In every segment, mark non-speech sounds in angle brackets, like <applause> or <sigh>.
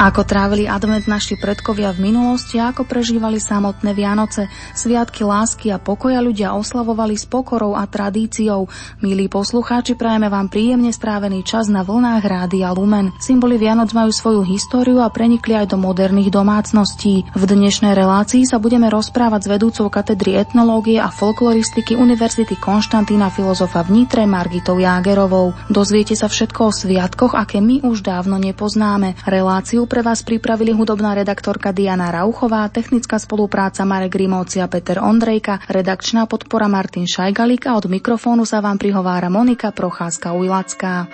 Ako trávili advent naši predkovia v minulosti ako prežívali samotné Vianoce, sviatky lásky a pokoja ľudia oslavovali s pokorou a tradíciou. Milí poslucháči, prajeme vám príjemne strávený čas na vlnách Rádia Lumen. Symboly Vianoc majú svoju históriu a prenikli aj do moderných domácností. V dnešnej relácii sa budeme rozprávať s vedúcou katedry etnológie a folkloristiky Univerzity Konštantína filozofa v Nitre Margitou Jágerovou. Dozviete sa všetko o sviatkoch, aké my už dávno nepoznáme. Reláciu pre vás pripravili hudobná redaktorka Diana Rauchová, technická spolupráca Marek Grimovci a Peter Ondrejka, redakčná podpora Martin Šajgalík a od mikrofónu sa vám prihovára Monika Procházka-Ujlacká.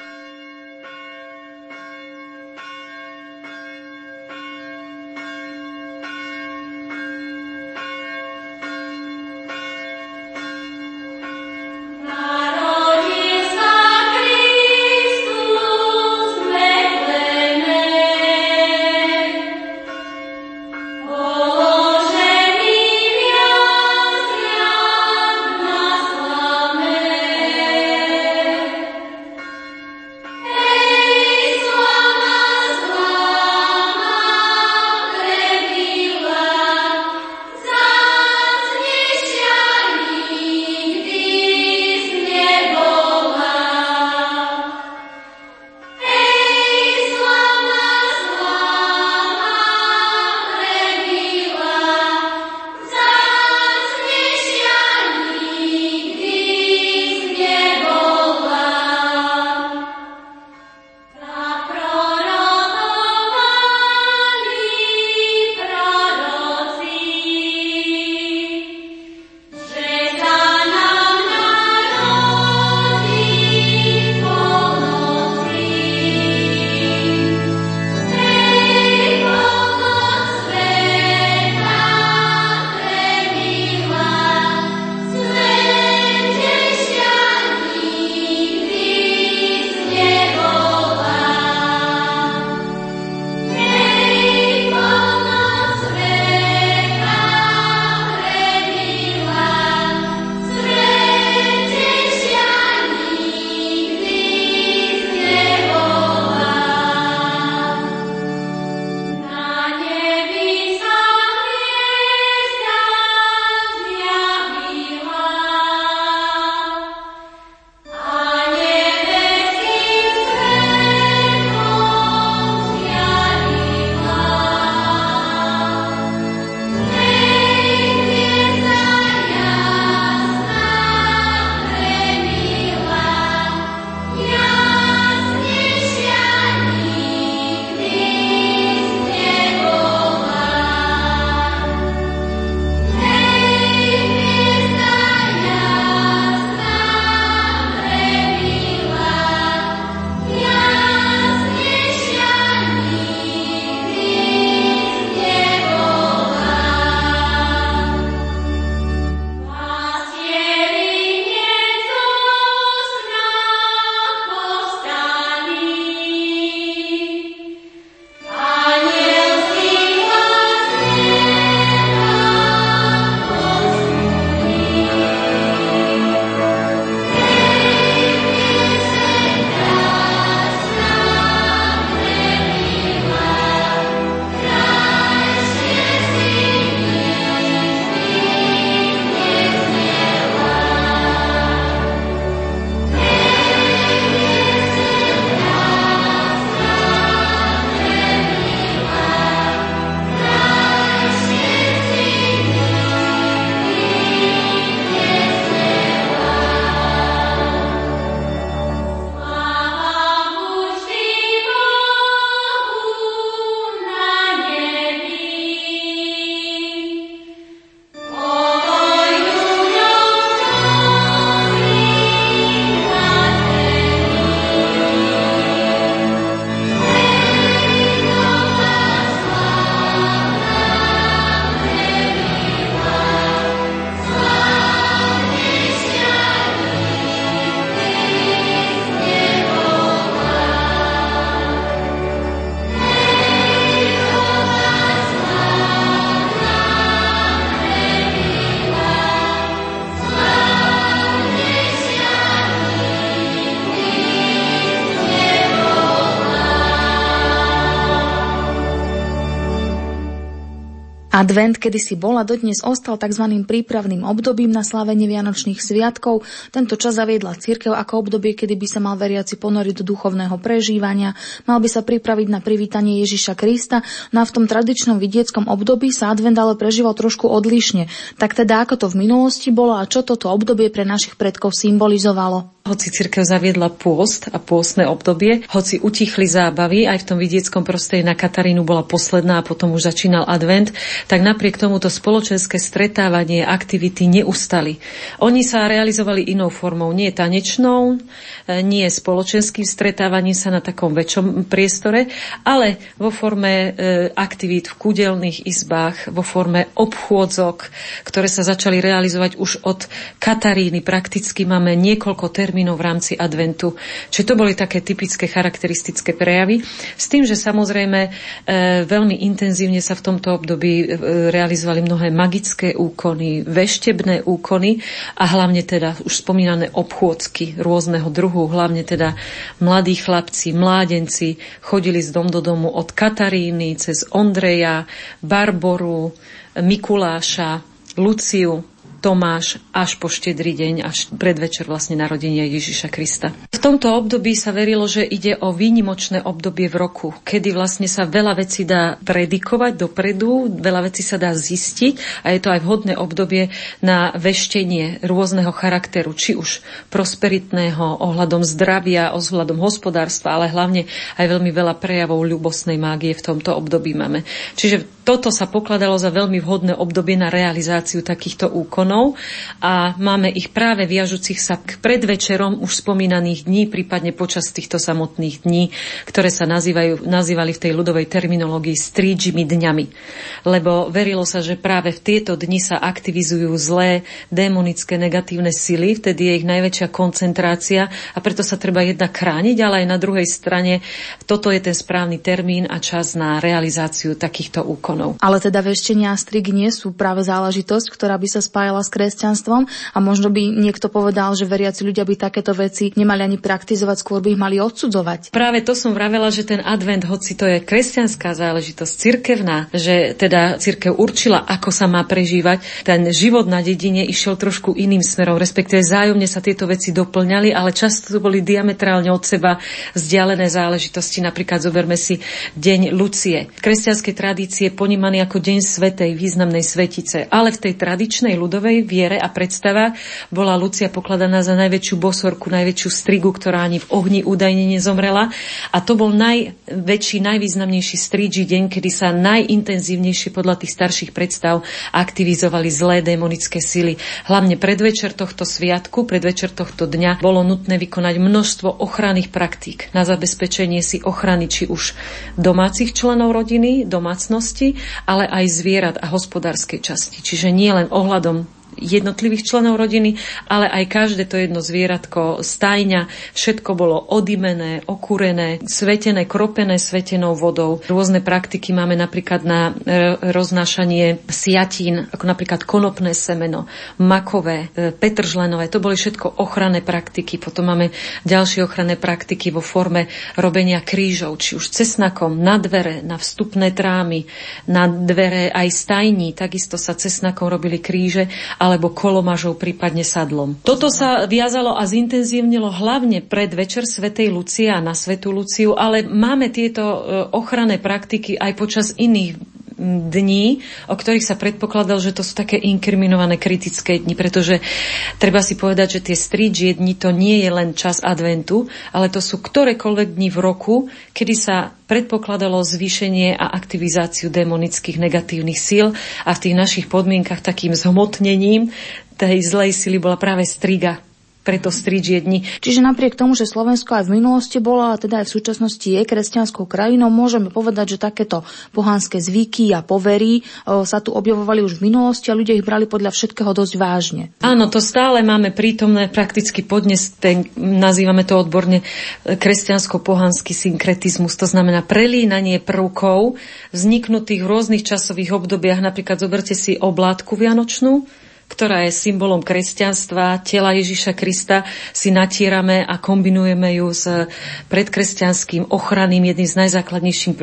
Advent, kedy si bola dodnes ostal tzv. prípravným obdobím na slávenie Vianočných sviatkov. Tento čas zaviedla cirkev ako obdobie, kedy by sa mal veriaci ponoriť do duchovného prežívania, mal by sa pripraviť na privítanie Ježiša Krista, no a v tom tradičnom vidieckom období sa advent ale prežíval trošku odlišne. Tak teda ako to v minulosti bolo a čo toto obdobie pre našich predkov symbolizovalo? Hoci cirkev zaviedla pôst a pôstne obdobie, hoci utichli zábavy, aj v tom vidieckom prostredí na Katarínu bola posledná a potom už začínal advent, tak napriek tomuto spoločenské stretávanie, aktivity neustali. Oni sa realizovali inou formou, nie tanečnou, nie spoločenským stretávaním sa na takom väčšom priestore, ale vo forme e, aktivít v kúdelných izbách, vo forme obchôdzok, ktoré sa začali realizovať už od Kataríny. Prakticky máme niekoľko termínov termínov v rámci adventu. Čiže to boli také typické charakteristické prejavy. S tým, že samozrejme e, veľmi intenzívne sa v tomto období e, realizovali mnohé magické úkony, veštebné úkony a hlavne teda už spomínané obchôdzky rôzneho druhu, hlavne teda mladí chlapci, mládenci chodili z dom do domu od Kataríny cez Ondreja, Barboru, Mikuláša, Luciu, Tomáš až po štedrý deň, až predvečer vlastne narodenia Ježiša Krista. V tomto období sa verilo, že ide o výnimočné obdobie v roku, kedy vlastne sa veľa vecí dá predikovať dopredu, veľa vecí sa dá zistiť a je to aj vhodné obdobie na veštenie rôzneho charakteru, či už prosperitného, ohľadom zdravia, ohľadom hospodárstva, ale hlavne aj veľmi veľa prejavov ľubosnej mágie v tomto období máme. Čiže toto sa pokladalo za veľmi vhodné obdobie na realizáciu takýchto úkonov a máme ich práve viažúcich sa k predvečerom už spomínaných dní, prípadne počas týchto samotných dní, ktoré sa nazývajú, nazývali v tej ľudovej terminológii strídžimi dňami. Lebo verilo sa, že práve v tieto dni sa aktivizujú zlé, démonické, negatívne sily, vtedy je ich najväčšia koncentrácia a preto sa treba jednak chrániť, ale aj na druhej strane toto je ten správny termín a čas na realizáciu takýchto úkonov. Ale teda veštenia a strig nie sú práve záležitosť, ktorá by sa spájala s kresťanstvom a možno by niekto povedal, že veriaci ľudia by takéto veci nemali ani praktizovať, skôr by ich mali odsudzovať. Práve to som vravela, že ten advent, hoci to je kresťanská záležitosť, cirkevná, že teda cirkev určila, ako sa má prežívať, ten život na dedine išiel trošku iným smerom, respektíve zájomne sa tieto veci doplňali, ale často to boli diametrálne od seba vzdialené záležitosti. Napríklad zoberme si Deň Lucie. V kresťanskej tradície po ponímaný ako deň svetej, významnej svetice. Ale v tej tradičnej ľudovej viere a predstava bola Lucia pokladaná za najväčšiu bosorku, najväčšiu strigu, ktorá ani v ohni údajne nezomrela. A to bol najväčší, najvýznamnejší strídži deň, kedy sa najintenzívnejšie podľa tých starších predstav aktivizovali zlé démonické sily. Hlavne predvečer tohto sviatku, predvečer tohto dňa bolo nutné vykonať množstvo ochranných praktík na zabezpečenie si ochrany či už domácich členov rodiny, domácnosti, ale aj zvierat a hospodárskej časti. Čiže nie len ohľadom jednotlivých členov rodiny, ale aj každé to jedno zvieratko, stajňa, všetko bolo odimené, okúrené, svetené, kropené svetenou vodou. Rôzne praktiky máme napríklad na e, roznášanie siatín, ako napríklad konopné semeno, makové, e, petržlenové. To boli všetko ochranné praktiky. Potom máme ďalšie ochranné praktiky vo forme robenia krížov, či už cesnakom na dvere, na vstupné trámy, na dvere aj stajní. Takisto sa cesnakom robili kríže a alebo kolomažou, prípadne sadlom. Toto sa viazalo a zintenzívnilo hlavne pred večer Svetej Lucie a na Svetu Luciu, ale máme tieto e, ochranné praktiky aj počas iných dní, o ktorých sa predpokladal, že to sú také inkriminované kritické dni, pretože treba si povedať, že tie strídžie dni to nie je len čas adventu, ale to sú ktorékoľvek dni v roku, kedy sa predpokladalo zvýšenie a aktivizáciu demonických negatívnych síl a v tých našich podmienkach takým zhmotnením tej zlej sily bola práve striga preto stričie dni. Čiže napriek tomu, že Slovensko aj v minulosti bolo a teda aj v súčasnosti je kresťanskou krajinou, môžeme povedať, že takéto pohanské zvyky a povery sa tu objavovali už v minulosti a ľudia ich brali podľa všetkého dosť vážne. Áno, to stále máme prítomné prakticky podnes, ten, nazývame to odborne kresťansko-pohanský synkretizmus, to znamená prelínanie prvkov vzniknutých v rôznych časových obdobiach. Napríklad zoberte si oblátku vianočnú, ktorá je symbolom kresťanstva, tela Ježiša Krista, si natierame a kombinujeme ju s predkresťanským ochranným, jedným z najzákladnejších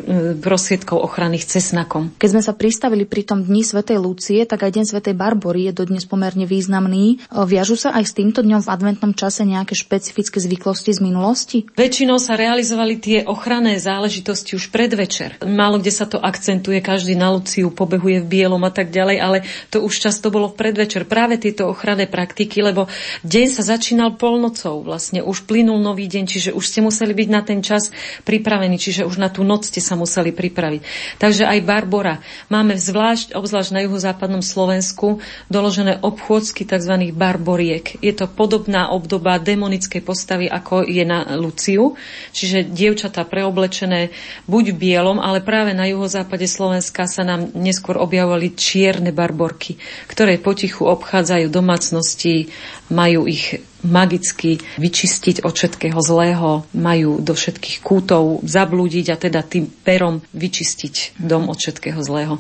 prostriedkov ochrany cesnakom. Keď sme sa pristavili pri tom dni Svetej Lucie, tak aj deň Svetej Barbory je dodnes pomerne významný. Viažu sa aj s týmto dňom v adventnom čase nejaké špecifické zvyklosti z minulosti? Väčšinou sa realizovali tie ochranné záležitosti už predvečer. Málo kde sa to akcentuje, každý na Luciu pobehuje v bielom a tak ďalej, ale to už často bolo v predvečer. Práve tieto ochranné praktiky, lebo deň sa začínal polnocou, vlastne už plynul nový deň, čiže už ste museli byť na ten čas pripravení, čiže už na tú noc ste sa museli pripraviť. Takže aj Barbora. Máme zvlášť, obzvlášť na juhozápadnom Slovensku, doložené obchôdzky tzv. barboriek. Je to podobná obdoba demonickej postavy, ako je na Luciu, čiže dievčatá preoblečené buď v bielom, ale práve na juhozápade Slovenska sa nám neskôr objavovali čierne barborky, ktoré potichu obchádzajú domácnosti, majú ich magicky vyčistiť od všetkého zlého, majú do všetkých kútov zablúdiť a teda tým perom vyčistiť dom od všetkého zlého.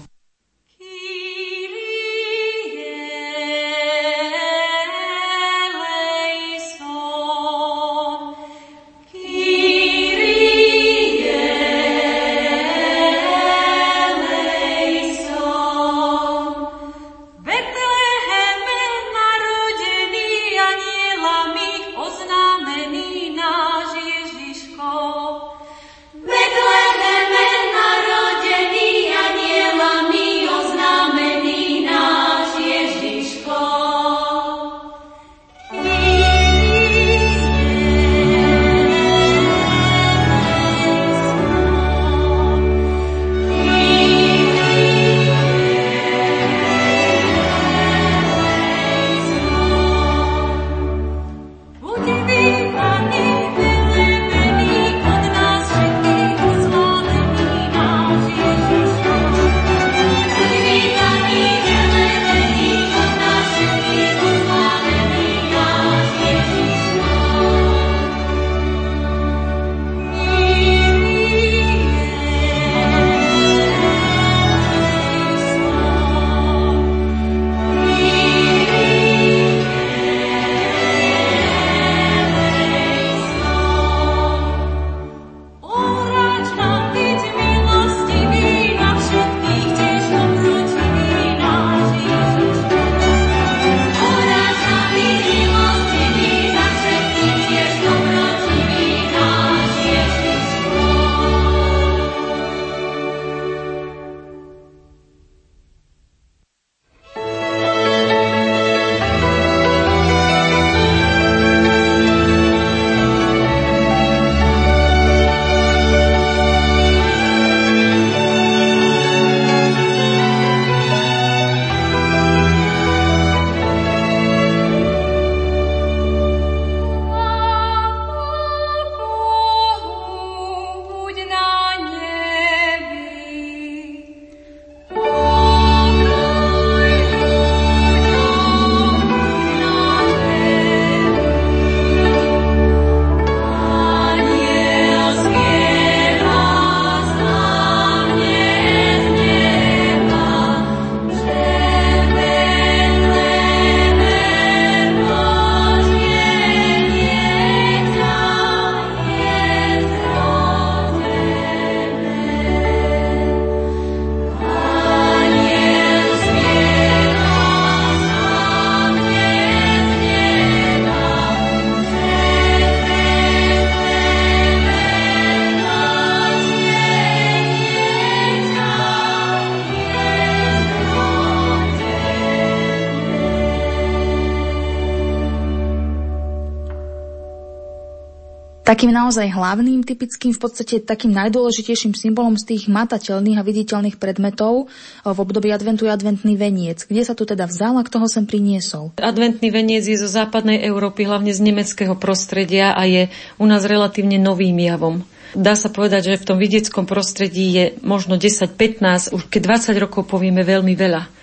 Takým naozaj hlavným, typickým, v podstate takým najdôležitejším symbolom z tých matateľných a viditeľných predmetov v období adventu je adventný veniec. Kde sa tu teda vzal a kto ho sem priniesol? Adventný veniec je zo západnej Európy, hlavne z nemeckého prostredia a je u nás relatívne novým javom. Dá sa povedať, že v tom vidieckom prostredí je možno 10-15, už keď 20 rokov povieme veľmi veľa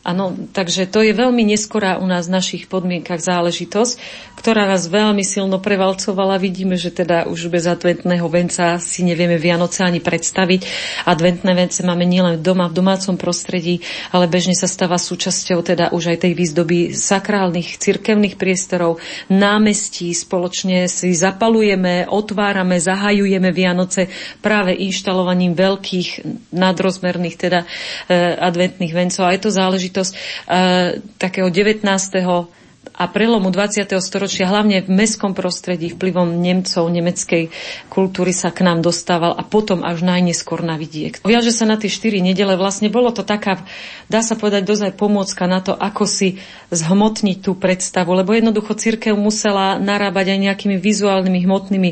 Áno, takže to je veľmi neskorá u nás v našich podmienkach záležitosť, ktorá nás veľmi silno prevalcovala. Vidíme, že teda už bez adventného venca si nevieme Vianoce ani predstaviť. Adventné vence máme nielen doma, v domácom prostredí, ale bežne sa stáva súčasťou teda už aj tej výzdoby sakrálnych, cirkevných priestorov, námestí. Spoločne si zapalujeme, otvárame, zahajujeme Vianoce práve inštalovaním veľkých nadrozmerných teda eh, adventných vencov. A je to záležitosť záležitosť uh, takého 19 a prelomu 20. storočia, hlavne v mestskom prostredí, vplyvom Nemcov, nemeckej kultúry sa k nám dostával a potom až najneskôr na vidiek. Viaže sa na tie štyri nedele, vlastne bolo to taká, dá sa povedať, dozaj pomôcka na to, ako si zhmotniť tú predstavu, lebo jednoducho církev musela narábať aj nejakými vizuálnymi, hmotnými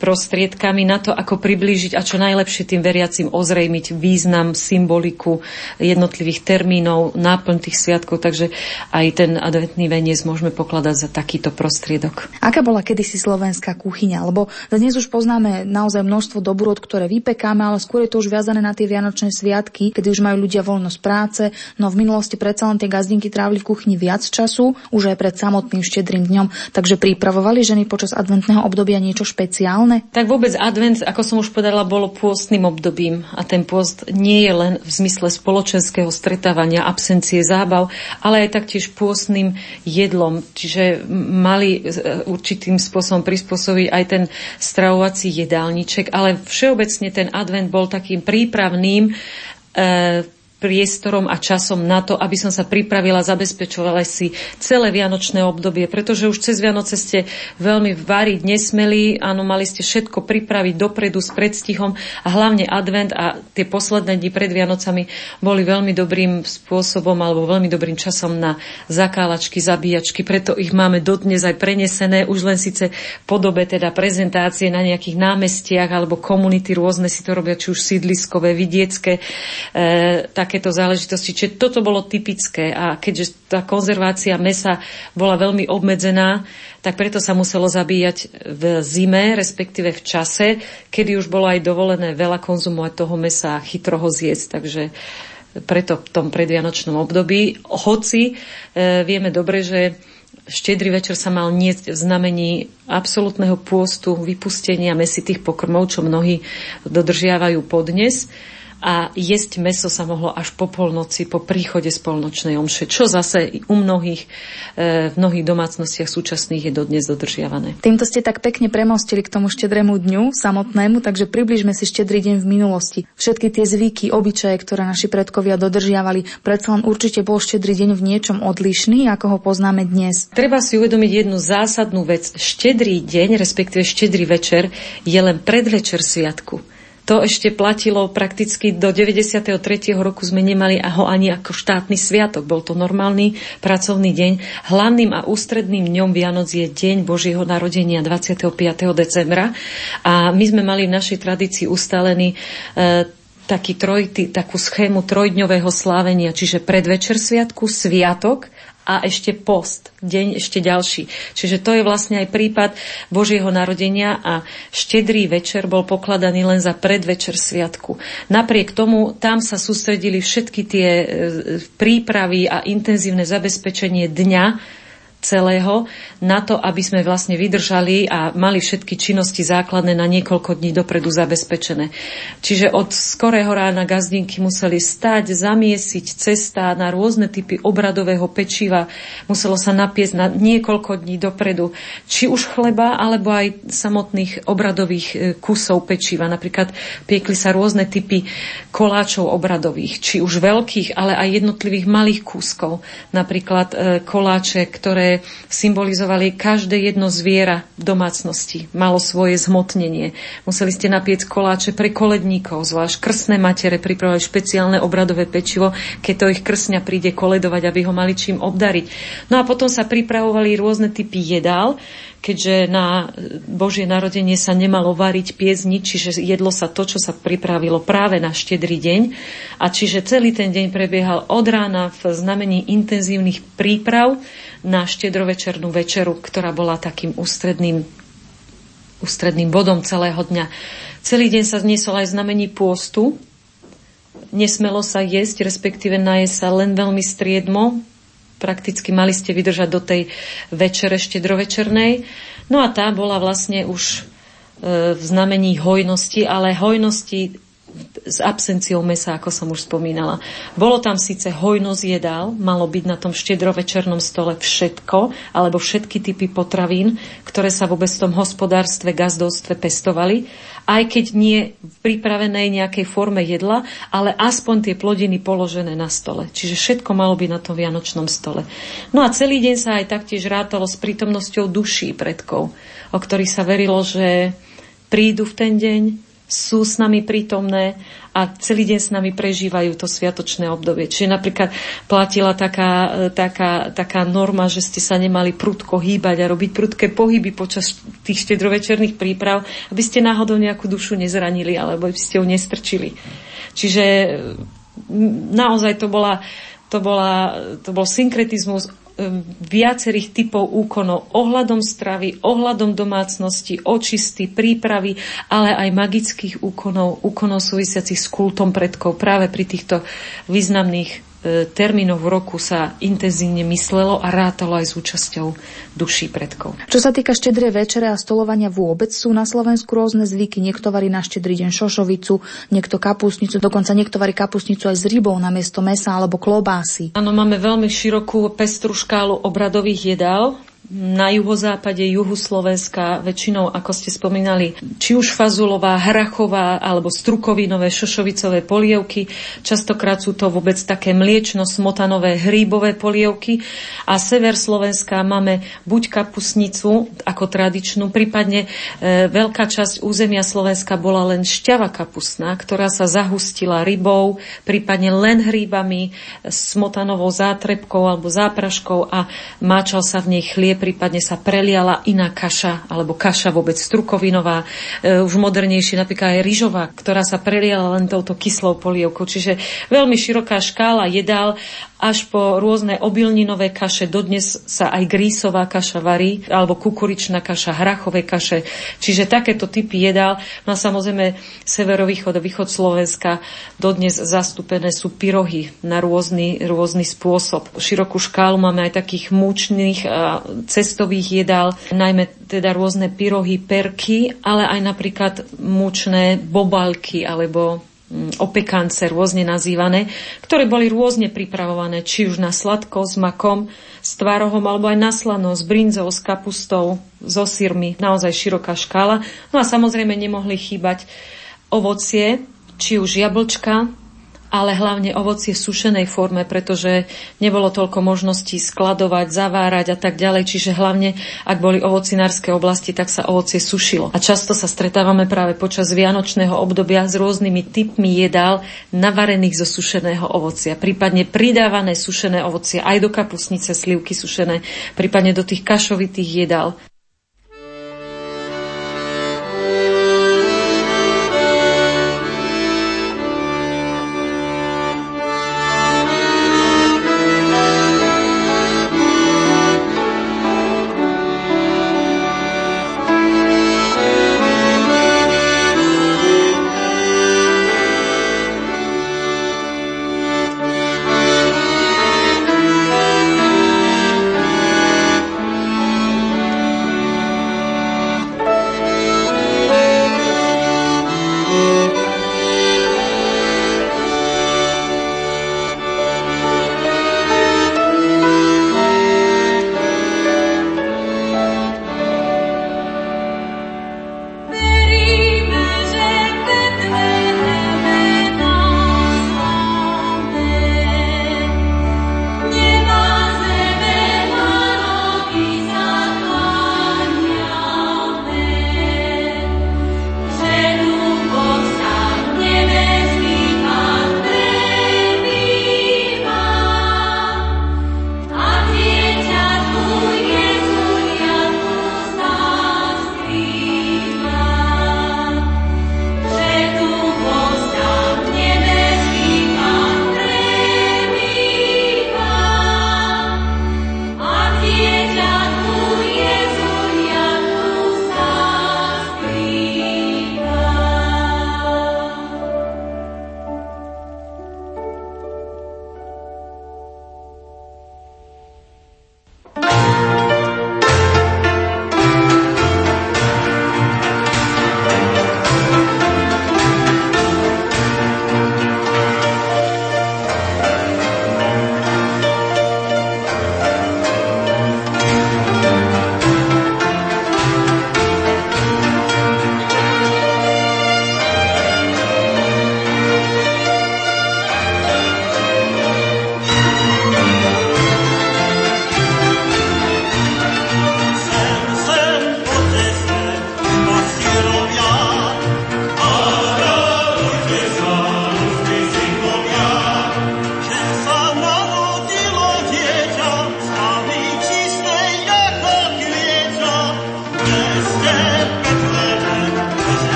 prostriedkami na to, ako priblížiť a čo najlepšie tým veriacim ozrejmiť význam, symboliku jednotlivých termínov, náplň tých sviatkov, takže aj ten adventný veniec môžeme pokladať za takýto prostriedok. Aká bola kedysi slovenská kuchyňa? Lebo dnes už poznáme naozaj množstvo dobrôd, ktoré vypekáme, ale skôr je to už viazané na tie vianočné sviatky, kedy už majú ľudia voľnosť práce, no v minulosti predsa len tie gazdinky trávili v kuchyni viac času, už aj pred samotným štedrým dňom, takže pripravovali ženy počas adventného obdobia niečo špeciálne? Tak vôbec advent, ako som už povedala, bolo pôstnym obdobím a ten pôst nie je len v zmysle spoločenského stretávania, absencie zábav, ale aj taktiež pôstnym jedlom, čiže mali e, určitým spôsobom prispôsobiť aj ten stravovací jedálniček, ale všeobecne ten advent bol takým prípravným e, priestorom a časom na to, aby som sa pripravila, zabezpečovala si celé vianočné obdobie, pretože už cez Vianoce ste veľmi variť nesmeli, áno, mali ste všetko pripraviť dopredu s predstihom a hlavne advent a tie posledné dni pred Vianocami boli veľmi dobrým spôsobom alebo veľmi dobrým časom na zakálačky, zabíjačky, preto ich máme dodnes aj prenesené, už len síce v podobe teda prezentácie na nejakých námestiach alebo komunity rôzne si to robia, či už sídliskové, vidiecké, e, tak takéto záležitosti. Čiže toto bolo typické a keďže tá konzervácia mesa bola veľmi obmedzená, tak preto sa muselo zabíjať v zime, respektíve v čase, kedy už bolo aj dovolené veľa konzumovať toho mesa a chytro zjesť. Takže preto v tom predvianočnom období. Hoci e, vieme dobre, že štedrý večer sa mal niesť v znamení absolútneho pôstu, vypustenia mesitých pokrmov, čo mnohí dodržiavajú podnes a jesť meso sa mohlo až po polnoci, po príchode z polnočnej omše, čo zase u mnohých, e, v mnohých domácnostiach súčasných je dodnes dodržiavané. Týmto ste tak pekne premostili k tomu štedrému dňu samotnému, takže približme si štedrý deň v minulosti. Všetky tie zvyky, obyčaje, ktoré naši predkovia dodržiavali, predsa len určite bol štedrý deň v niečom odlišný, ako ho poznáme dnes. Treba si uvedomiť jednu zásadnú vec. Štedrý deň, respektíve štedrý večer, je len predvečer sviatku. To ešte platilo prakticky do 93. roku sme nemali ho ani ako štátny sviatok. Bol to normálny pracovný deň. Hlavným a ústredným dňom Vianoc je deň Božieho narodenia 25. decembra. A my sme mali v našej tradícii ustalený e, taký troj, takú schému trojdňového slávenia, čiže predvečer sviatku, sviatok a ešte post, deň ešte ďalší. Čiže to je vlastne aj prípad Božieho narodenia a štedrý večer bol pokladaný len za predvečer sviatku. Napriek tomu tam sa sústredili všetky tie e, prípravy a intenzívne zabezpečenie dňa, celého na to, aby sme vlastne vydržali a mali všetky činnosti základné na niekoľko dní dopredu zabezpečené. Čiže od skorého rána gazdinky museli stať, zamiesiť cesta na rôzne typy obradového pečiva. Muselo sa napiesť na niekoľko dní dopredu. Či už chleba, alebo aj samotných obradových e, kusov pečiva. Napríklad piekli sa rôzne typy koláčov obradových. Či už veľkých, ale aj jednotlivých malých kúskov. Napríklad e, koláče, ktoré symbolizovali každé jedno zviera v domácnosti. Malo svoje zhmotnenie. Museli ste napiec koláče pre koledníkov, zvlášť krstné matere pripravili špeciálne obradové pečivo, keď to ich krsňa príde koledovať, aby ho mali čím obdariť. No a potom sa pripravovali rôzne typy jedál, keďže na Božie narodenie sa nemalo variť piezni, čiže jedlo sa to, čo sa pripravilo práve na štedrý deň. A čiže celý ten deň prebiehal od rána v znamení intenzívnych príprav na štedrovečernú večeru, ktorá bola takým ústredným, ústredným bodom celého dňa. Celý deň sa zniesol aj znamení pôstu, nesmelo sa jesť, respektíve najesť sa len veľmi striedmo. Prakticky mali ste vydržať do tej večere štedrovečernej. No a tá bola vlastne už e, v znamení hojnosti, ale hojnosti s absenciou mesa, ako som už spomínala. Bolo tam síce hojnosť jedál, malo byť na tom štedrovečernom stole všetko, alebo všetky typy potravín, ktoré sa vôbec v tom hospodárstve, gazdovstve pestovali, aj keď nie v pripravenej nejakej forme jedla, ale aspoň tie plodiny položené na stole. Čiže všetko malo byť na tom vianočnom stole. No a celý deň sa aj taktiež rátalo s prítomnosťou duší predkov, o ktorých sa verilo, že prídu v ten deň, sú s nami prítomné a celý deň s nami prežívajú to sviatočné obdobie. Čiže napríklad platila taká, taká, taká norma, že ste sa nemali prudko hýbať a robiť prudké pohyby počas tých štedrovečerných príprav, aby ste náhodou nejakú dušu nezranili alebo aby ste ju nestrčili. Čiže naozaj to bola to, bola, to bol synkretizmus viacerých typov úkonov. Ohľadom stravy, ohľadom domácnosti, očisty, prípravy, ale aj magických úkonov, úkonov súvisiacich s kultom predkov práve pri týchto významných E, termínov v roku sa intenzívne myslelo a rátalo aj s účasťou duší predkov. Čo sa týka štedrej večere a stolovania vôbec, sú na Slovensku rôzne zvyky. Niekto varí na štedrý deň šošovicu, niekto kapustnicu, dokonca niekto varí kapustnicu aj s rybou na miesto mesa alebo klobásy. Áno, máme veľmi širokú pestru škálu obradových jedál na juhozápade, juhu Slovenska, väčšinou, ako ste spomínali, či už fazulová, hrachová alebo strukovinové, šošovicové polievky. Častokrát sú to vôbec také mliečno-smotanové hríbové polievky. A sever Slovenska máme buď kapusnicu ako tradičnú, prípadne e, veľká časť územia Slovenska bola len šťava kapusná, ktorá sa zahustila rybou, prípadne len hríbami, smotanovou zátrebkou alebo zápraškou a máčal sa v nej chlieb prípadne sa preliala iná kaša, alebo kaša vôbec strukovinová, e, už modernejšie, napríklad aj ryžová, ktorá sa preliala len touto kyslou polievkou. Čiže veľmi široká škála jedál až po rôzne obilninové kaše. Dodnes sa aj grísová kaša varí, alebo kukuričná kaša, hrachové kaše. Čiže takéto typy jedál. No a samozrejme severovýchod a východ Slovenska dodnes zastúpené sú pyrohy na rôzny, rôzny spôsob. Širokú škálu máme aj takých múčných a cestových jedál, najmä teda rôzne pyrohy, perky, ale aj napríklad múčné bobalky alebo Mm, opekance rôzne nazývané, ktoré boli rôzne pripravované, či už na sladko, s makom, s tvarohom, alebo aj na slano, s brinzou, s kapustou, so sírmi, naozaj široká škála. No a samozrejme nemohli chýbať ovocie, či už jablčka, ale hlavne ovocie v sušenej forme, pretože nebolo toľko možností skladovať, zavárať a tak ďalej. Čiže hlavne, ak boli ovocinárske oblasti, tak sa ovocie sušilo. A často sa stretávame práve počas vianočného obdobia s rôznymi typmi jedál navarených zo sušeného ovocia. Prípadne pridávané sušené ovocie aj do kapusnice, slivky sušené, prípadne do tých kašovitých jedál.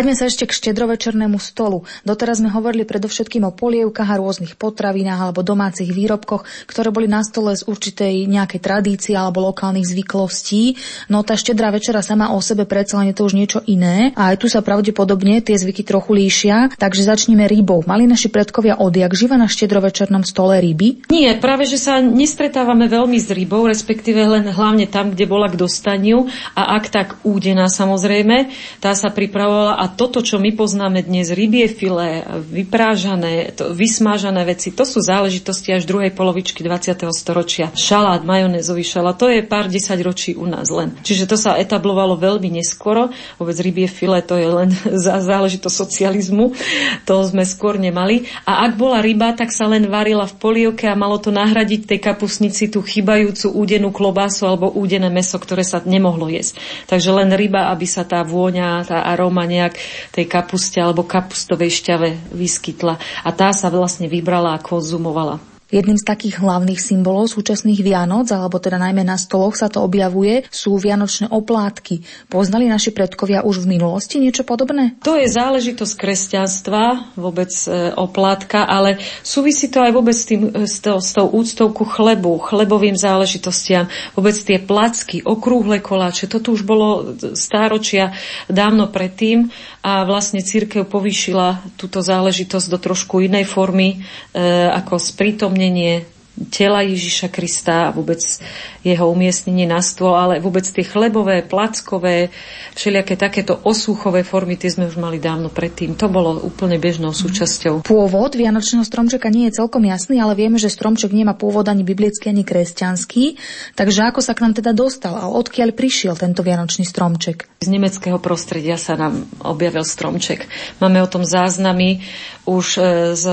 Vráťme sa ešte k štedrovečernému stolu. Doteraz sme hovorili predovšetkým o polievkách a rôznych potravinách alebo domácich výrobkoch, ktoré boli na stole z určitej nejakej tradície alebo lokálnych zvyklostí. No tá štedrá večera sama o sebe predsa len je to už niečo iné a aj tu sa pravdepodobne tie zvyky trochu líšia. Takže začníme rybou. Mali naši predkovia odjak živa na štedrovečernom stole ryby? Nie, práve že sa nestretávame veľmi s rybou, respektíve len hlavne tam, kde bola k dostaniu a ak tak údená samozrejme, tá sa pripravovala a toto, čo my poznáme dnes, rybie filé, vyprážané, to, vysmážané veci, to sú záležitosti až druhej polovičky 20. storočia. Šalát, majonézový šalát, to je pár desať ročí u nás len. Čiže to sa etablovalo veľmi neskoro. Vôbec rybie filé to je len <laughs> za záležitosť socializmu. To sme skôr nemali. A ak bola ryba, tak sa len varila v polievke a malo to nahradiť tej kapusnici tú chybajúcu údenú klobásu alebo údené meso, ktoré sa nemohlo jesť. Takže len ryba, aby sa tá vôňa, tá aróma nejak tej kapuste alebo kapustovej šťave vyskytla. A tá sa vlastne vybrala a konzumovala. Jedným z takých hlavných symbolov súčasných Vianoc, alebo teda najmä na stoloch sa to objavuje, sú vianočné oplátky. Poznali naši predkovia už v minulosti niečo podobné? To je záležitosť kresťanstva, vôbec e, oplátka, ale súvisí to aj vôbec s, tým, e, s, to, s tou úctou ku chlebu, chlebovým záležitostiam, vôbec tie placky, okrúhle koláče, to tu už bolo stáročia dávno predtým a vlastne církev povýšila túto záležitosť do trošku inej formy, e, ako sprítomne umiestnenie tela Ježiša Krista a vôbec jeho umiestnenie na stôl, ale vôbec tie chlebové, plackové, všelijaké takéto osúchové formy, tie sme už mali dávno predtým. To bolo úplne bežnou súčasťou. Pôvod Vianočného stromčeka nie je celkom jasný, ale vieme, že stromček nemá pôvod ani biblický, ani kresťanský. Takže ako sa k nám teda dostal a odkiaľ prišiel tento Vianočný stromček? Z nemeckého prostredia sa nám objavil stromček. Máme o tom záznamy už e, z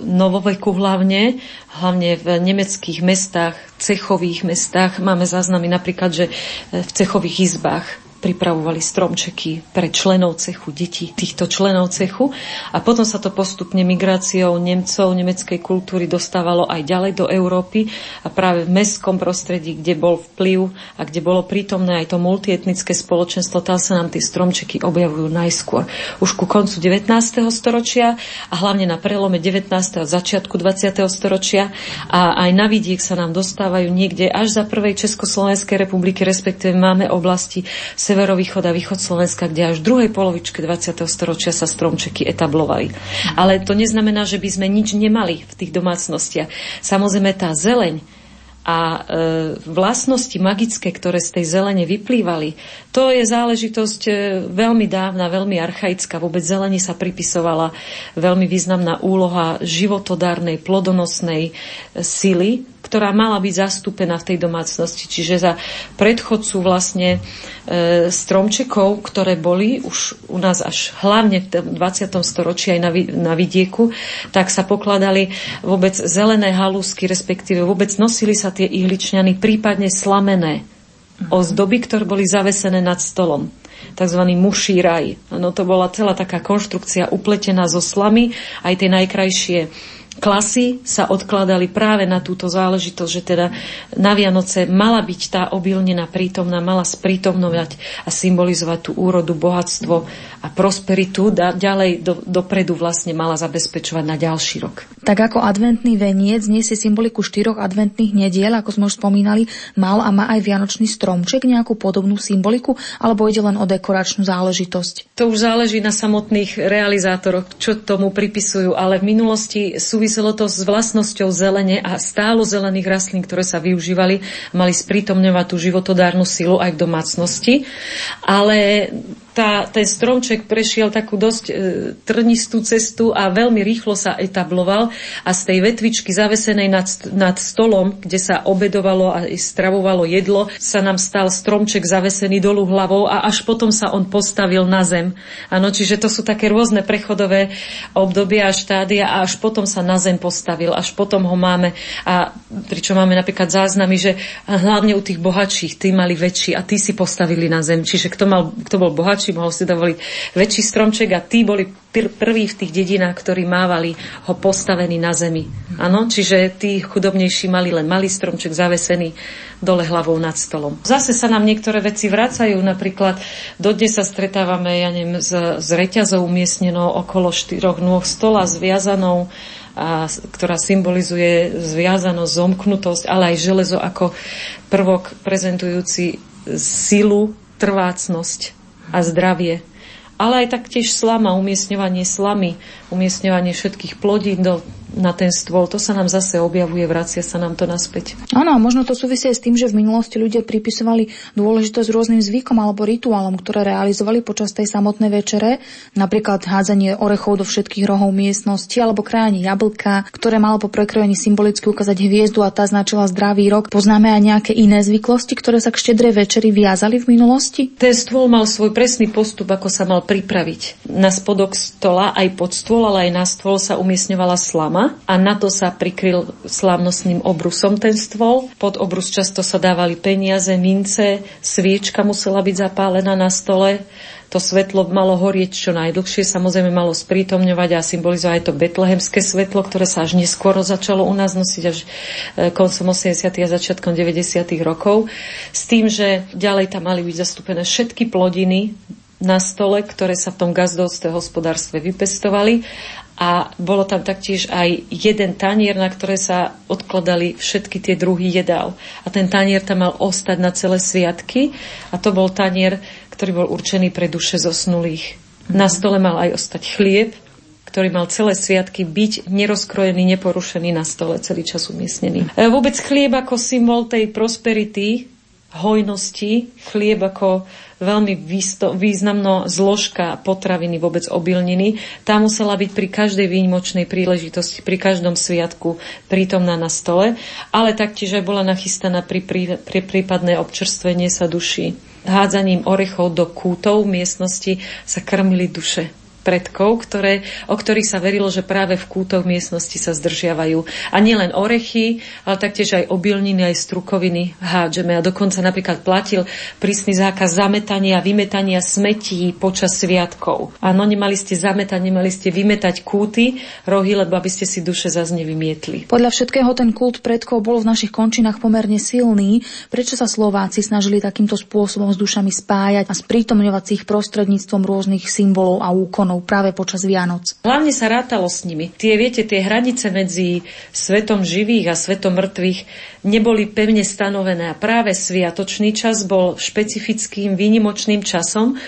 novoveku hlavne, hlavne v nemeckých mestách, cechových mestách. Máme záznamy napríklad, že v cechových izbách pripravovali stromčeky pre členov cechu, deti týchto členov cechu a potom sa to postupne migráciou Nemcov, nemeckej kultúry dostávalo aj ďalej do Európy a práve v mestskom prostredí, kde bol vplyv a kde bolo prítomné aj to multietnické spoločenstvo, tam sa nám tie stromčeky objavujú najskôr. Už ku koncu 19. storočia a hlavne na prelome 19. a začiatku 20. storočia a aj na vidiek sa nám dostávajú niekde až za prvej Československej republiky, respektíve máme oblasti severovýchod a východ Slovenska, kde až v druhej polovičke 20. storočia sa stromčeky etablovali. Ale to neznamená, že by sme nič nemali v tých domácnostiach. Samozrejme tá zeleň, a e, vlastnosti magické, ktoré z tej zelene vyplývali, to je záležitosť e, veľmi dávna, veľmi archaická. Vôbec zelení sa pripisovala veľmi významná úloha životodárnej, plodonosnej e, sily, ktorá mala byť zastúpená v tej domácnosti. Čiže za predchodcu vlastne e, stromčekov, ktoré boli už u nás až hlavne v 20. storočí aj na, na vidieku, tak sa pokladali vôbec zelené halúsky, respektíve vôbec nosili sa tie ihličňany, prípadne slamené mhm. ozdoby, ktoré boli zavesené nad stolom tzv. muší raj. No to bola celá taká konštrukcia upletená zo slamy, aj tie najkrajšie klasy sa odkladali práve na túto záležitosť, že teda na Vianoce mala byť tá obilnina prítomná, mala sprítomnovať a symbolizovať tú úrodu, bohatstvo a prosperitu da, ďalej do, dopredu vlastne mala zabezpečovať na ďalší rok. Tak ako adventný veniec nesie symboliku štyroch adventných nediel, ako sme už spomínali, mal a má aj Vianočný stromček nejakú podobnú symboliku, alebo ide len o dekoračnú záležitosť? To už záleží na samotných realizátoroch, čo tomu pripisujú, ale v minulosti súvisí súviselo to s vlastnosťou zelene a stálo zelených rastlín, ktoré sa využívali, mali sprítomňovať tú životodárnu silu aj v domácnosti. Ale tá, ten stromček prešiel takú dosť e, trnistú cestu a veľmi rýchlo sa etabloval a z tej vetvičky zavesenej nad, nad stolom, kde sa obedovalo a stravovalo jedlo, sa nám stal stromček zavesený dolu hlavou a až potom sa on postavil na zem. Áno, čiže to sú také rôzne prechodové obdobia a štádia a až potom sa na zem postavil, až potom ho máme a pričom máme napríklad záznamy, že hlavne u tých bohatších, tí mali väčší a tí si postavili na zem. Čiže kto, mal, kto bol bohatší, ďalší mohol si dovoliť väčší stromček a tí boli pr- prví v tých dedinách, ktorí mávali ho postavený na zemi. Áno, čiže tí chudobnejší mali len malý stromček zavesený dole hlavou nad stolom. Zase sa nám niektoré veci vracajú, napríklad dodnes sa stretávame, ja neviem, s, s reťazou umiestnenou okolo štyroch nôh stola, zviazanou a, ktorá symbolizuje zviazanosť, zomknutosť, ale aj železo ako prvok prezentujúci silu, trvácnosť a zdravie. Ale aj taktiež slama, umiestňovanie slamy, umiestňovanie všetkých plodín do na ten stôl, to sa nám zase objavuje, vracia sa nám to naspäť. Áno, možno to súvisí s tým, že v minulosti ľudia pripisovali dôležitosť rôznym zvykom alebo rituálom, ktoré realizovali počas tej samotnej večere, napríklad hádzanie orechov do všetkých rohov miestnosti alebo krajanie jablka, ktoré malo po prekrojení symbolicky ukázať hviezdu a tá značila zdravý rok. Poznáme aj nejaké iné zvyklosti, ktoré sa k štedrej večeri viazali v minulosti? Ten stôl mal svoj presný postup, ako sa mal pripraviť. Na spodok stola, aj pod stôl, ale aj na stôl sa umiestňovala slama doma a na to sa prikryl slávnostným obrusom ten stôl. Pod obrus často sa dávali peniaze, mince, sviečka musela byť zapálená na stole. To svetlo malo horieť čo najdlhšie, samozrejme malo sprítomňovať a symbolizovať aj to betlehemské svetlo, ktoré sa až neskôr začalo u nás nosiť až e, koncom 80. a začiatkom 90. rokov. S tým, že ďalej tam mali byť zastúpené všetky plodiny na stole, ktoré sa v tom gazdovstve hospodárstve vypestovali a bolo tam taktiež aj jeden tanier, na ktoré sa odkladali všetky tie druhy jedál. A ten tanier tam mal ostať na celé sviatky a to bol tanier, ktorý bol určený pre duše zosnulých. Na stole mal aj ostať chlieb, ktorý mal celé sviatky byť nerozkrojený, neporušený na stole, celý čas umiestnený. E, vôbec chlieb ako symbol tej prosperity, hojnosti, chlieb ako veľmi významná zložka potraviny, vôbec obilniny. Tá musela byť pri každej výnimočnej príležitosti, pri každom sviatku prítomná na stole, ale taktiež aj bola nachystaná pri, pri, pri prípadné občerstvenie sa duší. Hádzaním orechov do kútov miestnosti sa krmili duše predkov, ktoré, o ktorých sa verilo, že práve v kútoch miestnosti sa zdržiavajú. A nielen orechy, ale taktiež aj obilniny, aj strukoviny hádžeme. A dokonca napríklad platil prísny zákaz zametania vymetania smetí počas sviatkov. Áno, nemali ste zametať, nemali ste vymetať kúty, rohy, lebo aby ste si duše zase nevymietli. Podľa všetkého ten kult predkov bol v našich končinách pomerne silný. Prečo sa Slováci snažili takýmto spôsobom s dušami spájať a sprítomňovať si ich prostredníctvom rôznych symbolov a úkonov? Bohov práve počas Vianoc. Hlavne sa rátalo s nimi. Tie, viete, tie hranice medzi svetom živých a svetom mŕtvych neboli pevne stanovené a práve sviatočný čas bol špecifickým výnimočným časom,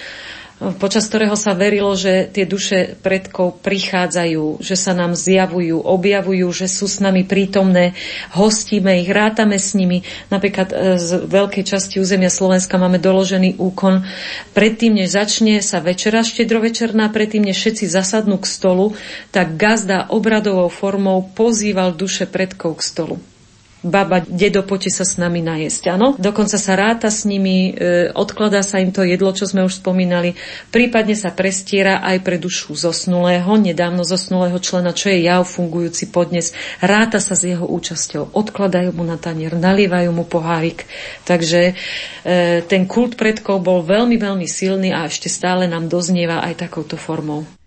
počas ktorého sa verilo, že tie duše predkov prichádzajú, že sa nám zjavujú, objavujú, že sú s nami prítomné, hostíme ich, rátame s nimi. Napríklad e, z veľkej časti územia Slovenska máme doložený úkon. Predtým, než začne sa večera štedrovečerná, predtým, než všetci zasadnú k stolu, tak gazda obradovou formou pozýval duše predkov k stolu baba, dedo, poďte sa s nami najesť. Áno? Dokonca sa ráta s nimi, e, odkladá sa im to jedlo, čo sme už spomínali. Prípadne sa prestiera aj pre dušu zosnulého, nedávno zosnulého člena, čo je jav fungujúci podnes. Ráta sa s jeho účasťou, odkladajú mu na tanier, nalievajú mu pohárik. Takže e, ten kult predkov bol veľmi, veľmi silný a ešte stále nám doznieva aj takouto formou.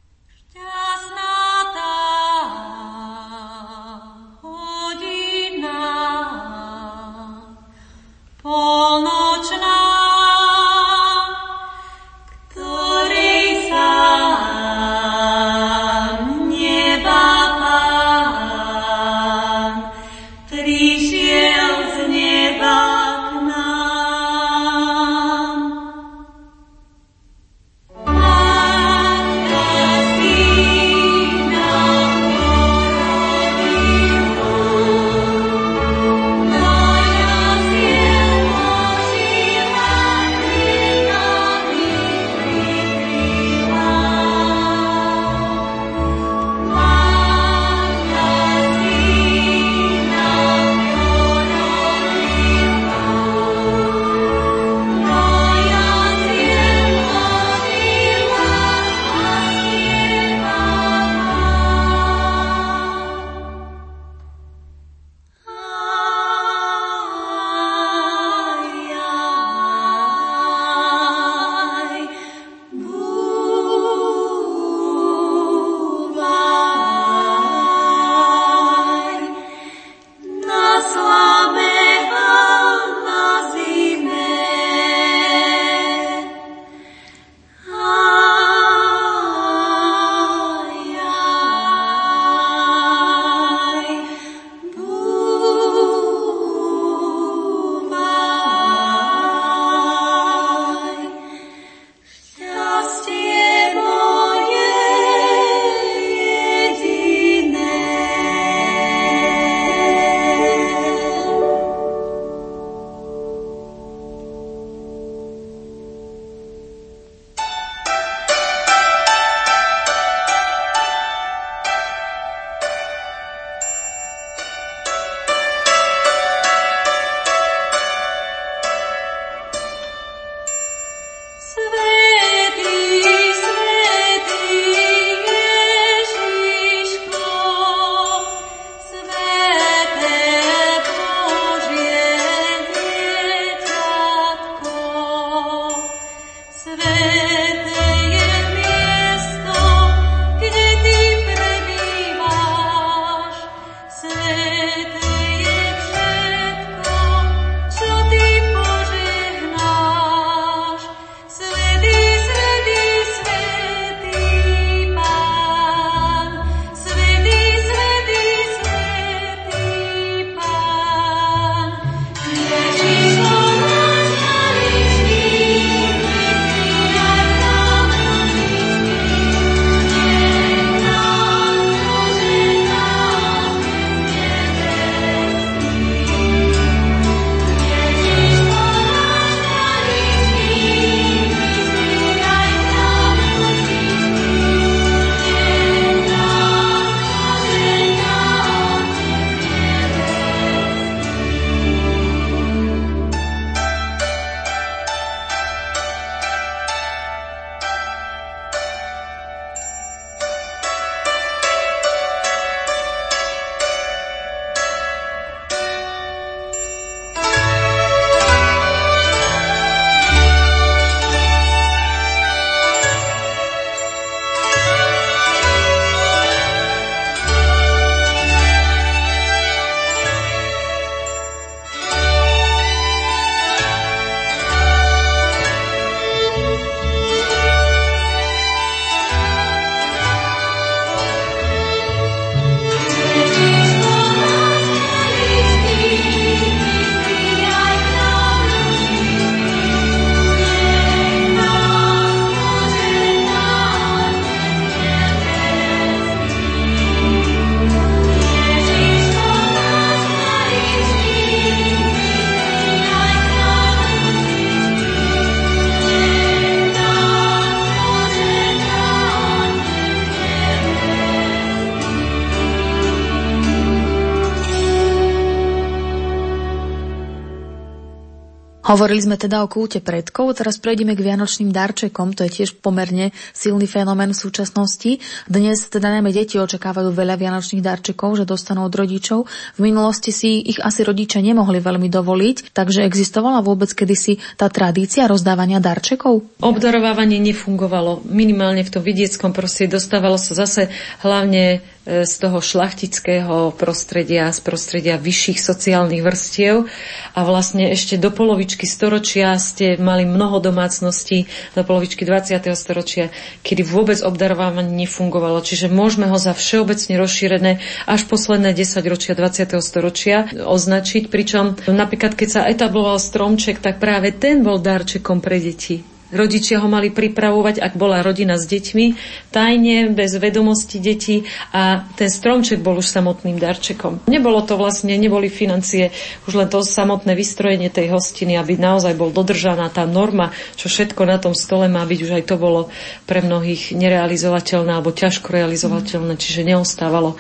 Hovorili sme teda o kulte predkov, teraz prejdeme k vianočným darčekom, to je tiež pomerne silný fenomén v súčasnosti. Dnes teda najmä deti očakávajú veľa vianočných darčekov, že dostanú od rodičov. V minulosti si ich asi rodičia nemohli veľmi dovoliť, takže existovala vôbec kedysi tá tradícia rozdávania darčekov? Obdarovávanie nefungovalo. Minimálne v tom vidieckom prostredí dostávalo sa zase hlavne z toho šlachtického prostredia, z prostredia vyšších sociálnych vrstiev a vlastne ešte do polovičky storočia ste mali mnoho domácností, do polovičky 20. storočia, kedy vôbec obdarovávanie nefungovalo. Čiže môžeme ho za všeobecne rozšírené až posledné 10 ročia 20. storočia označiť, pričom napríklad keď sa etabloval stromček, tak práve ten bol darčekom pre deti. Rodičia ho mali pripravovať, ak bola rodina s deťmi, tajne, bez vedomosti detí a ten stromček bol už samotným darčekom. Nebolo to vlastne, neboli financie, už len to samotné vystrojenie tej hostiny, aby naozaj bol dodržaná tá norma, čo všetko na tom stole má byť, už aj to bolo pre mnohých nerealizovateľné alebo ťažko realizovateľné, čiže neostávalo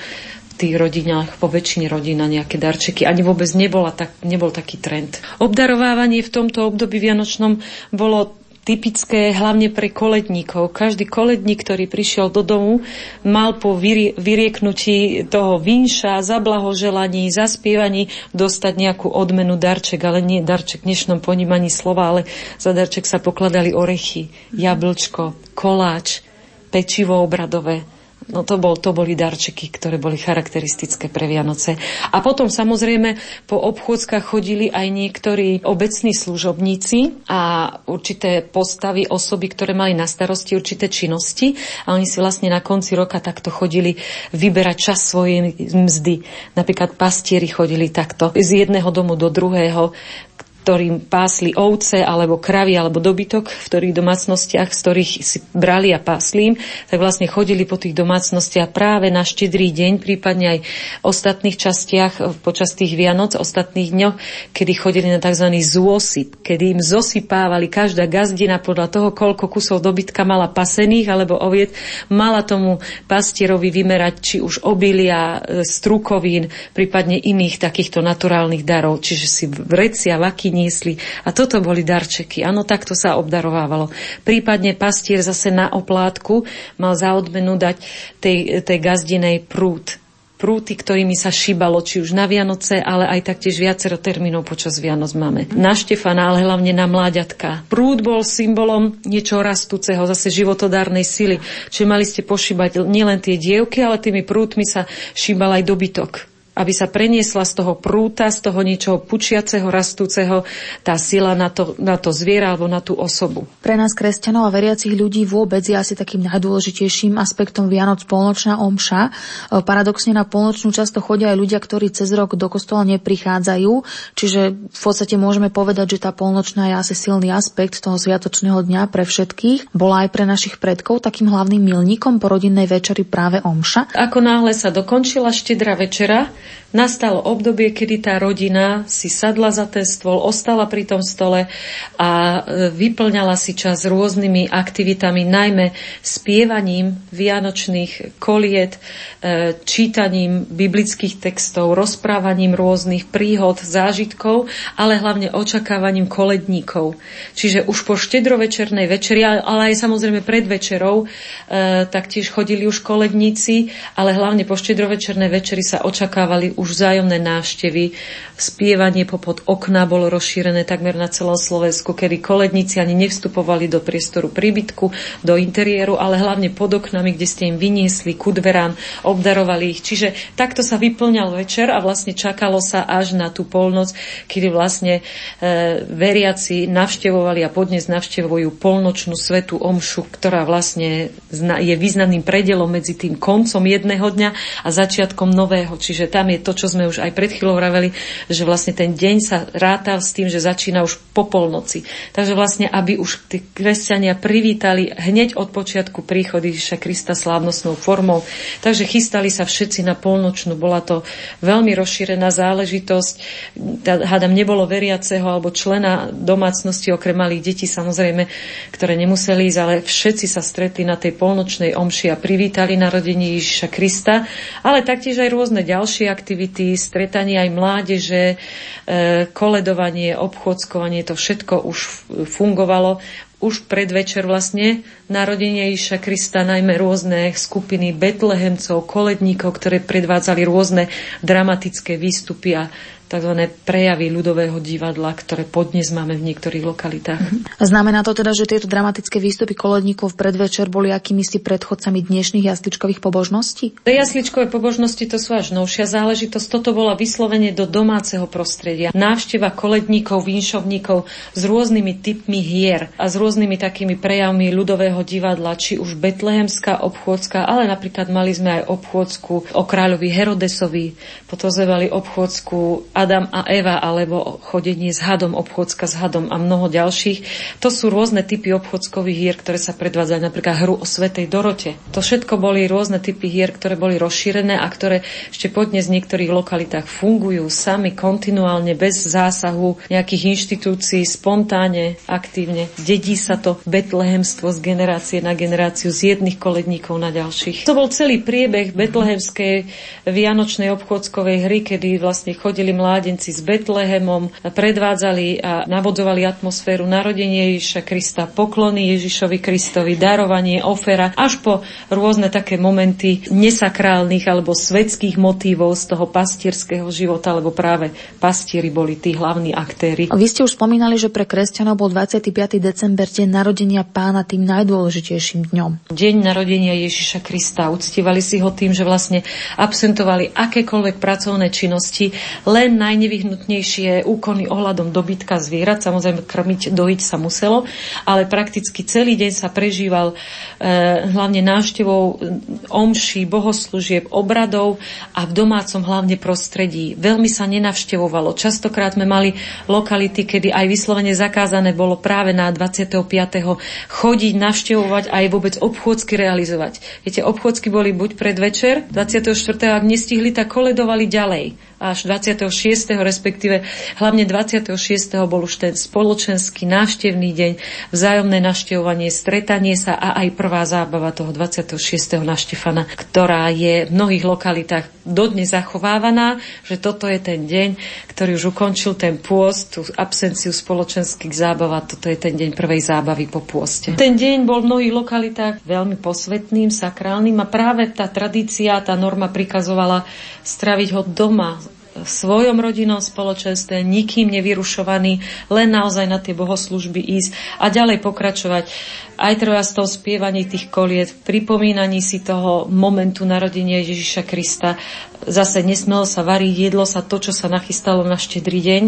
v tých rodinách, po väčšine rodín na nejaké darčeky. Ani vôbec nebola tak, nebol taký trend. Obdarovávanie v tomto období vianočnom bolo typické hlavne pre koledníkov. Každý koledník, ktorý prišiel do domu, mal po vyrieknutí toho vinša, zablahoželaní, zaspievaní dostať nejakú odmenu darček, ale nie darček v dnešnom ponímaní slova, ale za darček sa pokladali orechy, jablčko, koláč, pečivo obradové. No to, bol, to boli darčeky, ktoré boli charakteristické pre Vianoce. A potom samozrejme po obchôdzkach chodili aj niektorí obecní služobníci a určité postavy, osoby, ktoré mali na starosti určité činnosti a oni si vlastne na konci roka takto chodili vyberať čas svojej mzdy. Napríklad pastieri chodili takto z jedného domu do druhého ktorým pásli ovce alebo kravy alebo dobytok, v ktorých domácnostiach, z ktorých si brali a pásli tak vlastne chodili po tých domácnostiach práve na štedrý deň, prípadne aj v ostatných častiach počas tých Vianoc, ostatných dňoch, kedy chodili na tzv. zôsyp, kedy im zosypávali každá gazdina podľa toho, koľko kusov dobytka mala pasených alebo oviet, mala tomu pastierovi vymerať či už obilia, eh, strukovín, prípadne iných takýchto naturálnych darov, čiže si vrecia, vaky priniesli. A toto boli darčeky. Áno, takto sa obdarovávalo. Prípadne pastier zase na oplátku mal za odmenu dať tej, tej gazdinej prúd prúty, ktorými sa šíbalo, či už na Vianoce, ale aj taktiež viacero termínov počas Vianoc máme. Na Štefana, ale hlavne na mláďatka. Prúd bol symbolom niečo rastúceho, zase životodárnej sily. Čiže mali ste pošíbať nielen tie dievky, ale tými prútmi sa šíbal aj dobytok aby sa preniesla z toho prúta, z toho niečoho pučiaceho, rastúceho, tá sila na to, na to zviera alebo na tú osobu. Pre nás kresťanov a veriacich ľudí vôbec je asi takým najdôležitejším aspektom Vianoc polnočná omša. E, paradoxne na polnočnú často chodia aj ľudia, ktorí cez rok do kostola neprichádzajú, čiže v podstate môžeme povedať, že tá polnočná je asi silný aspekt toho sviatočného dňa pre všetkých. Bola aj pre našich predkov takým hlavným milníkom po rodinnej večeri práve omša. Ako náhle sa dokončila štedrá večera, nastalo obdobie, kedy tá rodina si sadla za ten stôl, ostala pri tom stole a e, vyplňala si čas rôznymi aktivitami, najmä spievaním vianočných koliet, e, čítaním biblických textov, rozprávaním rôznych príhod, zážitkov, ale hlavne očakávaním koledníkov. Čiže už po štedrovečernej večeri, ale aj samozrejme pred večerou, e, taktiež chodili už koledníci, ale hlavne po štedrovečernej večeri sa očakávali už vzájomné návštevy. Spievanie popod okna bolo rozšírené takmer na celom Slovensku, kedy koledníci ani nevstupovali do priestoru príbytku, do interiéru, ale hlavne pod oknami, kde ste im vyniesli ku dverám, obdarovali ich. Čiže takto sa vyplňal večer a vlastne čakalo sa až na tú polnoc, kedy vlastne e, veriaci navštevovali a podnes navštevujú polnočnú svetú omšu, ktorá vlastne je významným predelom medzi tým koncom jedného dňa a začiatkom nového. Čiže tam je to, čo sme už aj pred chvíľou vraveli, že vlastne ten deň sa rátal s tým, že začína už po polnoci. Takže vlastne, aby už tí kresťania privítali hneď od počiatku príchody Ježiša Krista slávnostnou formou. Takže chystali sa všetci na polnočnú. Bola to veľmi rozšírená záležitosť. Hádam, nebolo veriaceho alebo člena domácnosti, okrem malých detí samozrejme, ktoré nemuseli ísť, ale všetci sa stretli na tej polnočnej omši a privítali narodenie Ježiša Krista, ale taktiež aj rôzne ďalšie aktivity stretanie aj mládeže, e, koledovanie, obchodskovanie, to všetko už fungovalo. Už predvečer vlastne narodenia Iša Krista, najmä rôzne skupiny betlehemcov, koledníkov, ktoré predvádzali rôzne dramatické výstupy a tzv. prejavy ľudového divadla, ktoré podnes máme v niektorých lokalitách. Mhm. Znamená to teda, že tieto dramatické výstupy koledníkov v predvečer boli akými si predchodcami dnešných jasličkových pobožností? Jasličkové pobožnosti to sú až novšia záležitosť. Toto bola vyslovene do domáceho prostredia. Návšteva koledníkov, vinšovníkov s rôznymi typmi hier a s rôznymi takými prejavmi ľudového divadla, či už betlehemská obchôdzka, ale napríklad mali sme aj obchôdzku o kráľovi Herodesovi, potom sme mali obchôdzku Adam a Eva alebo chodenie s hadom, obchodzka s hadom a mnoho ďalších. To sú rôzne typy obchodskových hier, ktoré sa predvádzajú, napríklad hru o Svetej Dorote. To všetko boli rôzne typy hier, ktoré boli rozšírené a ktoré ešte podnes v niektorých lokalitách fungujú sami kontinuálne, bez zásahu nejakých inštitúcií, spontánne, aktívne. Dedí sa to betlehemstvo z generácie na generáciu, z jedných koledníkov na ďalších. To bol celý priebeh betlehemskej vianočnej obchodskovej hry, kedy vlastne chodili mladí mládenci s Betlehemom, predvádzali a navodzovali atmosféru narodenie Ježiša Krista, poklony Ježišovi Kristovi, darovanie, ofera, až po rôzne také momenty nesakrálnych alebo svetských motívov z toho pastierského života, lebo práve pastieri boli tí hlavní aktéry. Vy ste už spomínali, že pre kresťanov bol 25. december deň narodenia pána tým najdôležitejším dňom. Deň narodenia Ježiša Krista. Uctívali si ho tým, že vlastne absentovali akékoľvek pracovné činnosti, len najnevyhnutnejšie úkony ohľadom dobytka zvierat. Samozrejme, krmiť, dojiť sa muselo, ale prakticky celý deň sa prežíval e, hlavne návštevou e, omší, bohoslúžieb, obradov a v domácom hlavne prostredí. Veľmi sa nenavštevovalo. Častokrát sme mali lokality, kedy aj vyslovene zakázané bolo práve na 25. chodiť, navštevovať a aj vôbec obchôdzky realizovať. Viete, obchôdzky boli buď predvečer, 24. ak nestihli, tak koledovali ďalej až 26. respektíve hlavne 26. bol už ten spoločenský návštevný deň, vzájomné navštevovanie, stretanie sa a aj prvá zábava toho 26. na Štefana, ktorá je v mnohých lokalitách dodnes zachovávaná, že toto je ten deň, ktorý už ukončil ten pôst, tú absenciu spoločenských zábav a toto je ten deň prvej zábavy po pôste. Ten deň bol v mnohých lokalitách veľmi posvetným, sakrálnym a práve tá tradícia, tá norma prikazovala straviť ho doma, svojom rodinnom spoločenstve, nikým nevyrušovaný, len naozaj na tie bohoslužby ísť a ďalej pokračovať aj treba s tou spievaní tých koliet, pripomínaní si toho momentu narodenia Ježiša Krista. Zase nesmelo sa variť, jedlo sa to, čo sa nachystalo na štedrý deň,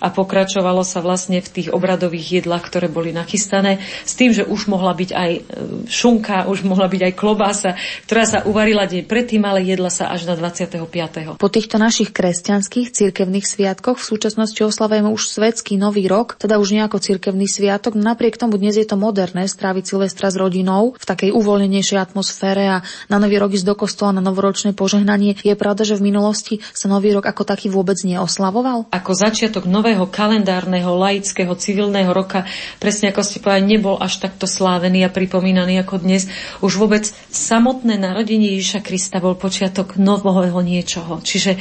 a pokračovalo sa vlastne v tých obradových jedlách, ktoré boli nachystané, s tým, že už mohla byť aj e, šunka, už mohla byť aj klobása, ktorá sa uvarila deň predtým, ale jedla sa až na 25. Po týchto našich kresťanských cirkevných sviatkoch v súčasnosti oslavujeme už svetský nový rok, teda už nejako cirkevný sviatok. Napriek tomu dnes je to moderné stráviť Silvestra s rodinou v takej uvoľnenejšej atmosfére a na nový rok ísť do kostola na novoročné požehnanie. Je pravda, že v minulosti sa nový rok ako taký vôbec neoslavoval? Ako začiatok nového nového kalendárneho, laického, civilného roka, presne ako ste povedali, nebol až takto slávený a pripomínaný ako dnes. Už vôbec samotné narodenie Ježiša Krista bol počiatok nového niečoho. Čiže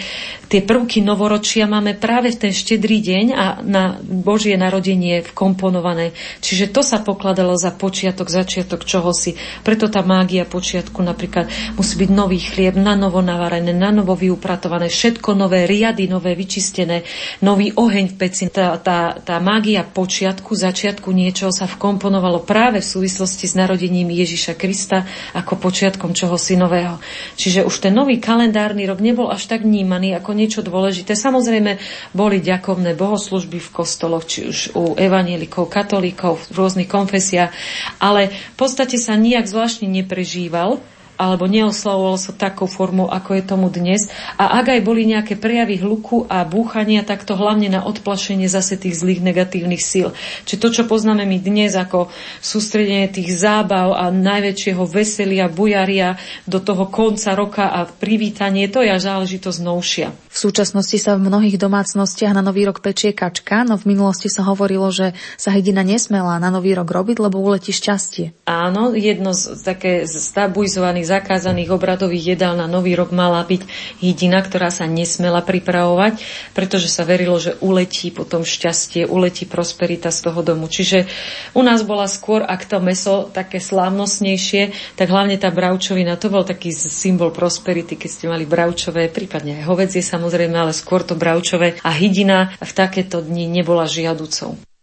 tie prvky novoročia máme práve v ten štedrý deň a na Božie narodenie vkomponované. Čiže to sa pokladalo za počiatok, začiatok čohosi. Preto tá mágia počiatku napríklad musí byť nový chlieb, na novo navarené, na novo vyupratované, všetko nové, riady nové, vyčistené, nový oheň peci. Tá, tá, tá mágia počiatku, začiatku niečoho sa vkomponovalo práve v súvislosti s narodením Ježiša Krista ako počiatkom čohosi nového. Čiže už ten nový kalendárny rok nebol až tak vnímaný ako niečo dôležité. Samozrejme boli ďakovné bohoslužby v kostoloch, či už u evanielikov, katolíkov, v rôznych konfesiách, ale v podstate sa nijak zvláštne neprežíval alebo neoslavovalo sa takou formou, ako je tomu dnes. A ak aj boli nejaké prejavy hluku a búchania, tak to hlavne na odplašenie zase tých zlých negatívnych síl. Čiže to, čo poznáme my dnes ako sústredenie tých zábav a najväčšieho veselia, bujaria do toho konca roka a privítanie, to je záležitosť novšia. V súčasnosti sa v mnohých domácnostiach na Nový rok pečie kačka, no v minulosti sa hovorilo, že sa hydina nesmela na Nový rok robiť, lebo uletí šťastie. Áno, jedno z také stabilizovaných zakázaných obradových jedál na Nový rok mala byť hydina, ktorá sa nesmela pripravovať, pretože sa verilo, že uletí potom šťastie, uletí prosperita z toho domu. Čiže u nás bola skôr, ak to meso také slávnostnejšie, tak hlavne tá bravčovina, to bol taký symbol prosperity, keď ste mali bravčové, prípadne aj hovedzie samozrejme, ale skôr to bravčové a hydina v takéto dni nebola žiaducou.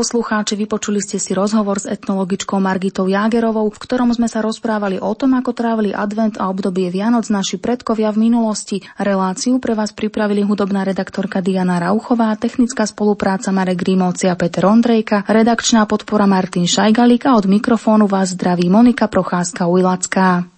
Poslucháči, vypočuli ste si rozhovor s etnologičkou Margitou Jágerovou, v ktorom sme sa rozprávali o tom, ako trávili advent a obdobie Vianoc naši predkovia v minulosti. Reláciu pre vás pripravili hudobná redaktorka Diana Rauchová, technická spolupráca Marek Grimovci a Peter Ondrejka, redakčná podpora Martin Šajgalík a od mikrofónu vás zdraví Monika Procházka-Ujlacká.